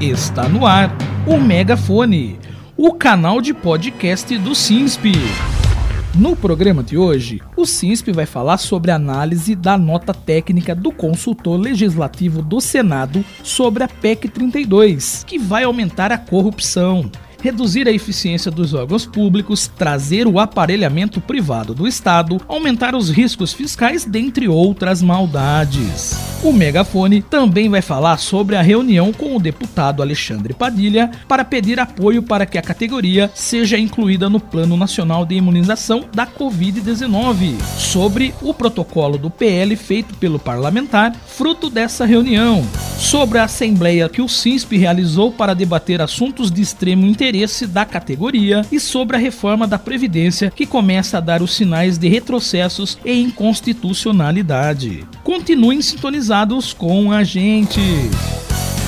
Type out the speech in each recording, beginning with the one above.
Está no ar o Megafone, o canal de podcast do SINSP. No programa de hoje, o SINSP vai falar sobre a análise da nota técnica do consultor legislativo do Senado sobre a PEC 32, que vai aumentar a corrupção reduzir a eficiência dos órgãos públicos, trazer o aparelhamento privado do Estado, aumentar os riscos fiscais, dentre outras maldades. O megafone também vai falar sobre a reunião com o deputado Alexandre Padilha para pedir apoio para que a categoria seja incluída no Plano Nacional de Imunização da Covid-19, sobre o protocolo do PL feito pelo parlamentar, fruto dessa reunião, sobre a assembleia que o SINSP realizou para debater assuntos de extremo interesse interesse da categoria e sobre a reforma da Previdência que começa a dar os sinais de retrocessos e inconstitucionalidade. Continuem sintonizados com a gente.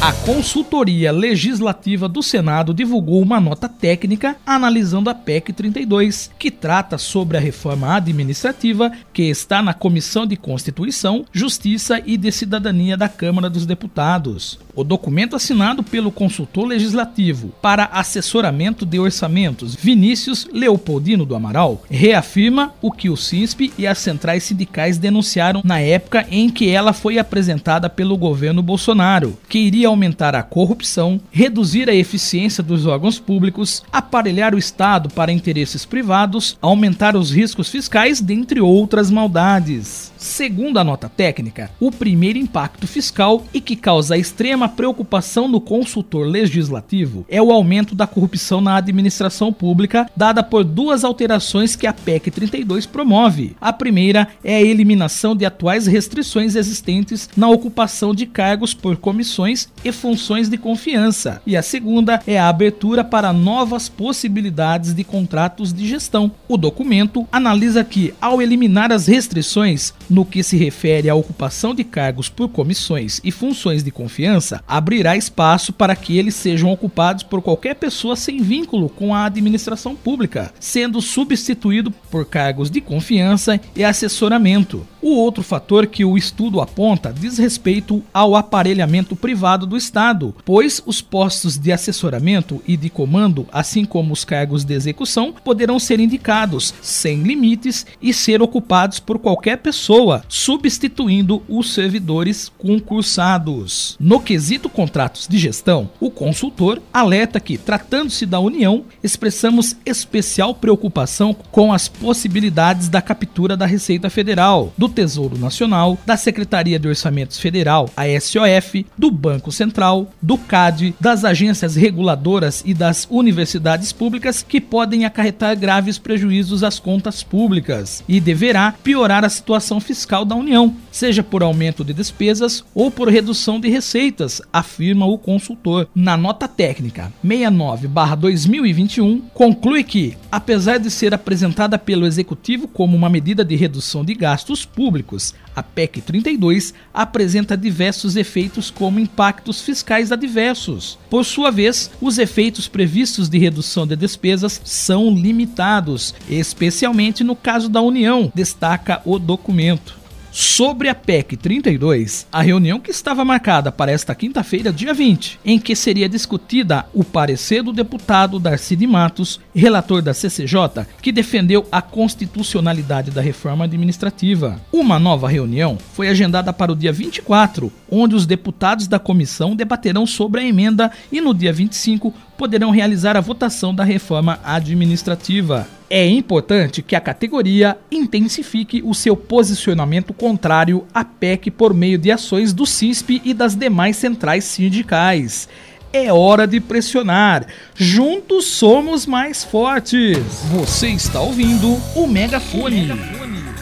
A Consultoria Legislativa do Senado divulgou uma nota técnica analisando a PEC 32, que trata sobre a reforma administrativa que está na Comissão de Constituição, Justiça e de Cidadania da Câmara dos Deputados. O documento assinado pelo consultor legislativo para assessoramento de orçamentos Vinícius Leopoldino do Amaral reafirma o que o CISP e as centrais sindicais denunciaram na época em que ela foi apresentada pelo governo Bolsonaro, que iria aumentar a corrupção, reduzir a eficiência dos órgãos públicos, aparelhar o Estado para interesses privados, aumentar os riscos fiscais, dentre outras maldades. Segundo a nota técnica, o primeiro impacto fiscal e que causa extrema preocupação no consultor legislativo é o aumento da corrupção na administração pública, dada por duas alterações que a PEC 32 promove. A primeira é a eliminação de atuais restrições existentes na ocupação de cargos por comissões e funções de confiança, e a segunda é a abertura para novas possibilidades de contratos de gestão. O documento analisa que, ao eliminar as restrições no que se refere à ocupação de cargos por comissões e funções de confiança, abrirá espaço para que eles sejam ocupados por qualquer pessoa sem vínculo com a administração pública, sendo substituído por cargos de confiança e assessoramento. O outro fator que o estudo aponta diz respeito ao aparelhamento privado do Estado, pois os postos de assessoramento e de comando, assim como os cargos de execução, poderão ser indicados sem limites e ser ocupados por qualquer pessoa, substituindo os servidores concursados. No quesito contratos de gestão, o consultor alerta que, tratando-se da União, expressamos especial preocupação com as possibilidades da captura da Receita Federal, do Tesouro Nacional, da Secretaria de Orçamentos Federal, a SOF, do Banco Central, do CAD, das agências reguladoras e das universidades públicas que podem acarretar graves prejuízos às contas públicas e deverá piorar a situação fiscal da União, seja por aumento de despesas ou por redução de receitas, afirma o consultor. Na nota técnica 69/2021, conclui que, apesar de ser apresentada pelo executivo como uma medida de redução de gastos públicos. A PEC 32 apresenta diversos efeitos como impactos fiscais adversos. Por sua vez, os efeitos previstos de redução de despesas são limitados, especialmente no caso da União, destaca o documento. Sobre a PEC 32, a reunião que estava marcada para esta quinta-feira, dia 20, em que seria discutida o parecer do deputado Darcy de Matos, relator da CCJ, que defendeu a constitucionalidade da reforma administrativa. Uma nova reunião foi agendada para o dia 24, onde os deputados da comissão debaterão sobre a emenda e no dia 25 poderão realizar a votação da reforma administrativa. É importante que a categoria intensifique o seu posicionamento contrário à PEC por meio de ações do CISP e das demais centrais sindicais. É hora de pressionar. Juntos somos mais fortes. Você está ouvindo o Megafone.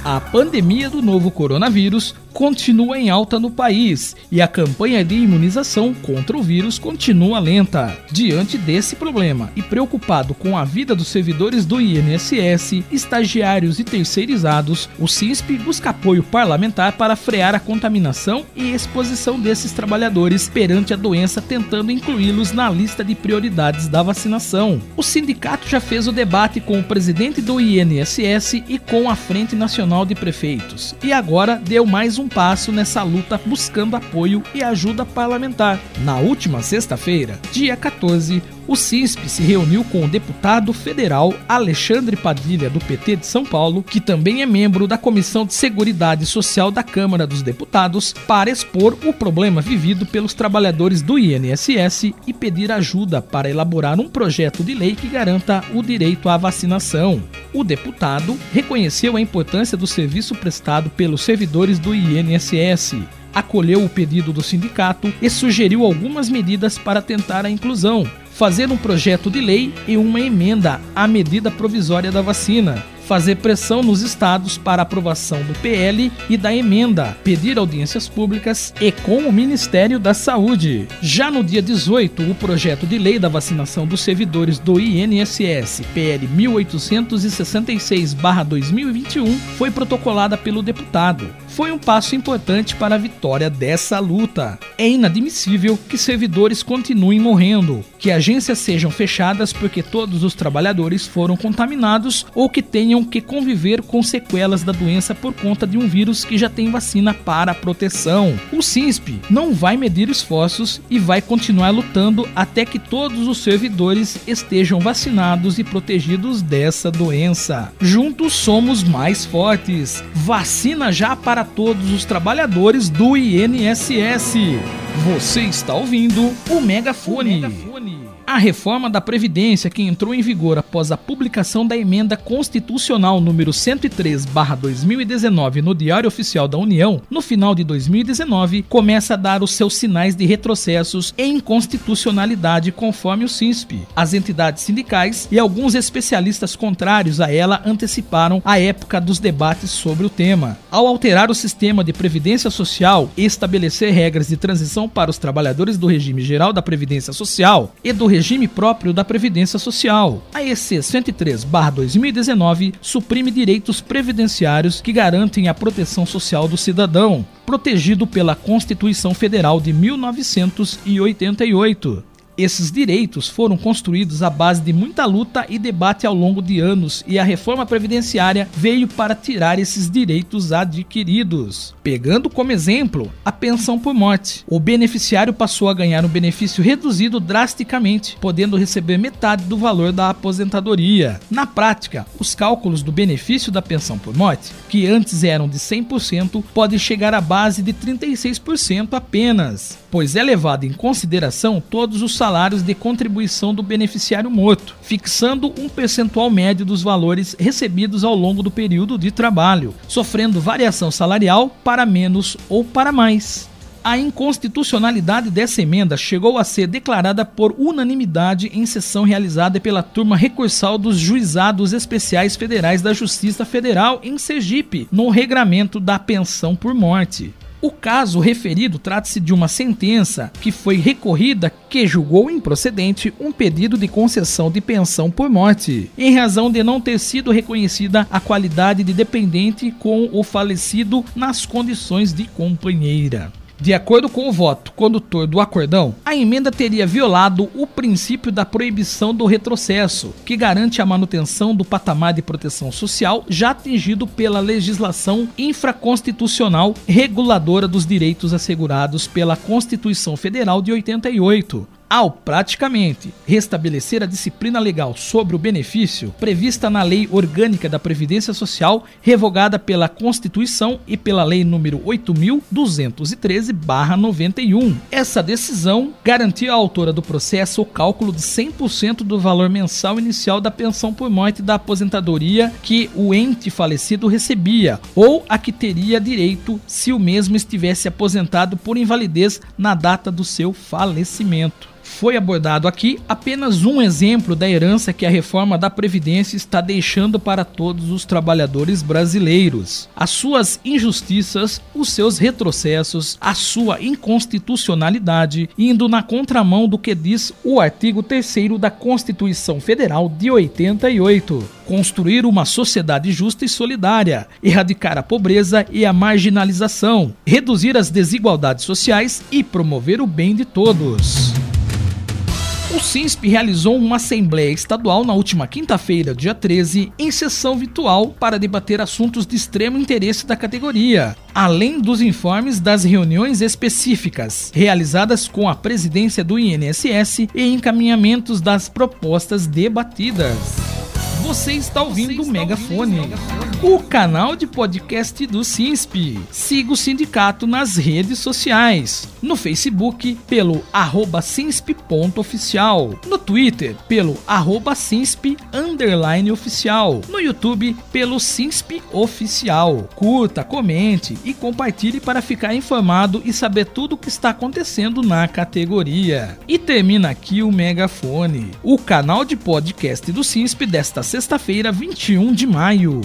A pandemia do novo coronavírus continua em alta no país e a campanha de imunização contra o vírus continua lenta. Diante desse problema e preocupado com a vida dos servidores do INSS, estagiários e terceirizados, o CISP busca apoio parlamentar para frear a contaminação e exposição desses trabalhadores perante a doença, tentando incluí-los na lista de prioridades da vacinação. O sindicato já fez o debate com o presidente do INSS e com a Frente Nacional de Prefeitos, e agora deu mais um passo nessa luta buscando apoio e ajuda parlamentar. Na última sexta-feira, dia 14, o CISP se reuniu com o deputado federal Alexandre Padilha, do PT de São Paulo, que também é membro da Comissão de Seguridade Social da Câmara dos Deputados, para expor o problema vivido pelos trabalhadores do INSS e pedir ajuda para elaborar um projeto de lei que garanta o direito à vacinação. O deputado reconheceu a importância do serviço prestado pelos servidores do INSS acolheu o pedido do sindicato e sugeriu algumas medidas para tentar a inclusão, fazer um projeto de lei e uma emenda à medida provisória da vacina, fazer pressão nos estados para aprovação do PL e da emenda, pedir audiências públicas e com o Ministério da Saúde. Já no dia 18, o projeto de lei da vacinação dos servidores do INSS, PL 1866/2021, foi protocolada pelo deputado. Foi um passo importante para a vitória dessa luta. É inadmissível que servidores continuem morrendo, que agências sejam fechadas porque todos os trabalhadores foram contaminados ou que tenham que conviver com sequelas da doença por conta de um vírus que já tem vacina para proteção. O CISP não vai medir esforços e vai continuar lutando até que todos os servidores estejam vacinados e protegidos dessa doença. Juntos somos mais fortes. Vacina já para todos os trabalhadores do INSS. Você está ouvindo o Megafone. O Megafone. A reforma da Previdência, que entrou em vigor após a publicação da emenda constitucional número 103/2019 no Diário Oficial da União, no final de 2019, começa a dar os seus sinais de retrocessos e inconstitucionalidade conforme o CISP. As entidades sindicais e alguns especialistas contrários a ela anteciparam a época dos debates sobre o tema. Ao alterar o sistema de previdência social e estabelecer regras de transição para os trabalhadores do regime geral da previdência social e do regime regime próprio da Previdência Social. A EC 103/2019 suprime direitos previdenciários que garantem a proteção social do cidadão, protegido pela Constituição Federal de 1988. Esses direitos foram construídos à base de muita luta e debate ao longo de anos, e a reforma previdenciária veio para tirar esses direitos adquiridos. Pegando como exemplo a pensão por morte, o beneficiário passou a ganhar um benefício reduzido drasticamente, podendo receber metade do valor da aposentadoria. Na prática, os cálculos do benefício da pensão por morte, que antes eram de 100%, podem chegar à base de 36% apenas, pois é levado em consideração todos os salários salários de contribuição do beneficiário morto, fixando um percentual médio dos valores recebidos ao longo do período de trabalho, sofrendo variação salarial para menos ou para mais. A inconstitucionalidade dessa emenda chegou a ser declarada por unanimidade em sessão realizada pela turma recursal dos Juizados Especiais Federais da Justiça Federal em Sergipe, no regramento da pensão por morte. O caso referido trata-se de uma sentença que foi recorrida que julgou improcedente um pedido de concessão de pensão por morte, em razão de não ter sido reconhecida a qualidade de dependente com o falecido nas condições de companheira. De acordo com o voto condutor do acordão, a emenda teria violado o princípio da proibição do retrocesso, que garante a manutenção do patamar de proteção social já atingido pela legislação infraconstitucional reguladora dos direitos assegurados pela Constituição Federal de 88, ao praticamente restabelecer a disciplina legal sobre o benefício prevista na Lei Orgânica da Previdência Social, revogada pela Constituição e pela Lei número 8213/91. Essa decisão garantia à autora do processo o cálculo de 100% do valor mensal inicial da pensão por morte da aposentadoria que o ente falecido recebia ou a que teria direito se o mesmo estivesse aposentado por invalidez na data do seu falecimento. Foi abordado aqui apenas um exemplo da herança que a reforma da Previdência está deixando para todos os trabalhadores brasileiros. As suas injustiças, os seus retrocessos, a sua inconstitucionalidade, indo na contramão do que diz o artigo 3 da Constituição Federal de 88 construir uma sociedade justa e solidária, erradicar a pobreza e a marginalização, reduzir as desigualdades sociais e promover o bem de todos. O SINSP realizou uma Assembleia Estadual na última quinta-feira, dia 13, em sessão virtual para debater assuntos de extremo interesse da categoria, além dos informes das reuniões específicas realizadas com a presidência do INSS e encaminhamentos das propostas debatidas. Você está ouvindo o Megafone, o canal de podcast do SINSP. Siga o sindicato nas redes sociais. No Facebook, pelo arroba sinsp.oficial. No Twitter, pelo arroba sinsp oficial. No YouTube, pelo SINSP Oficial. Curta, comente e compartilhe para ficar informado e saber tudo o que está acontecendo na categoria. E termina aqui o Megafone, o canal de podcast do SINSP desta sexta-feira, 21 de maio.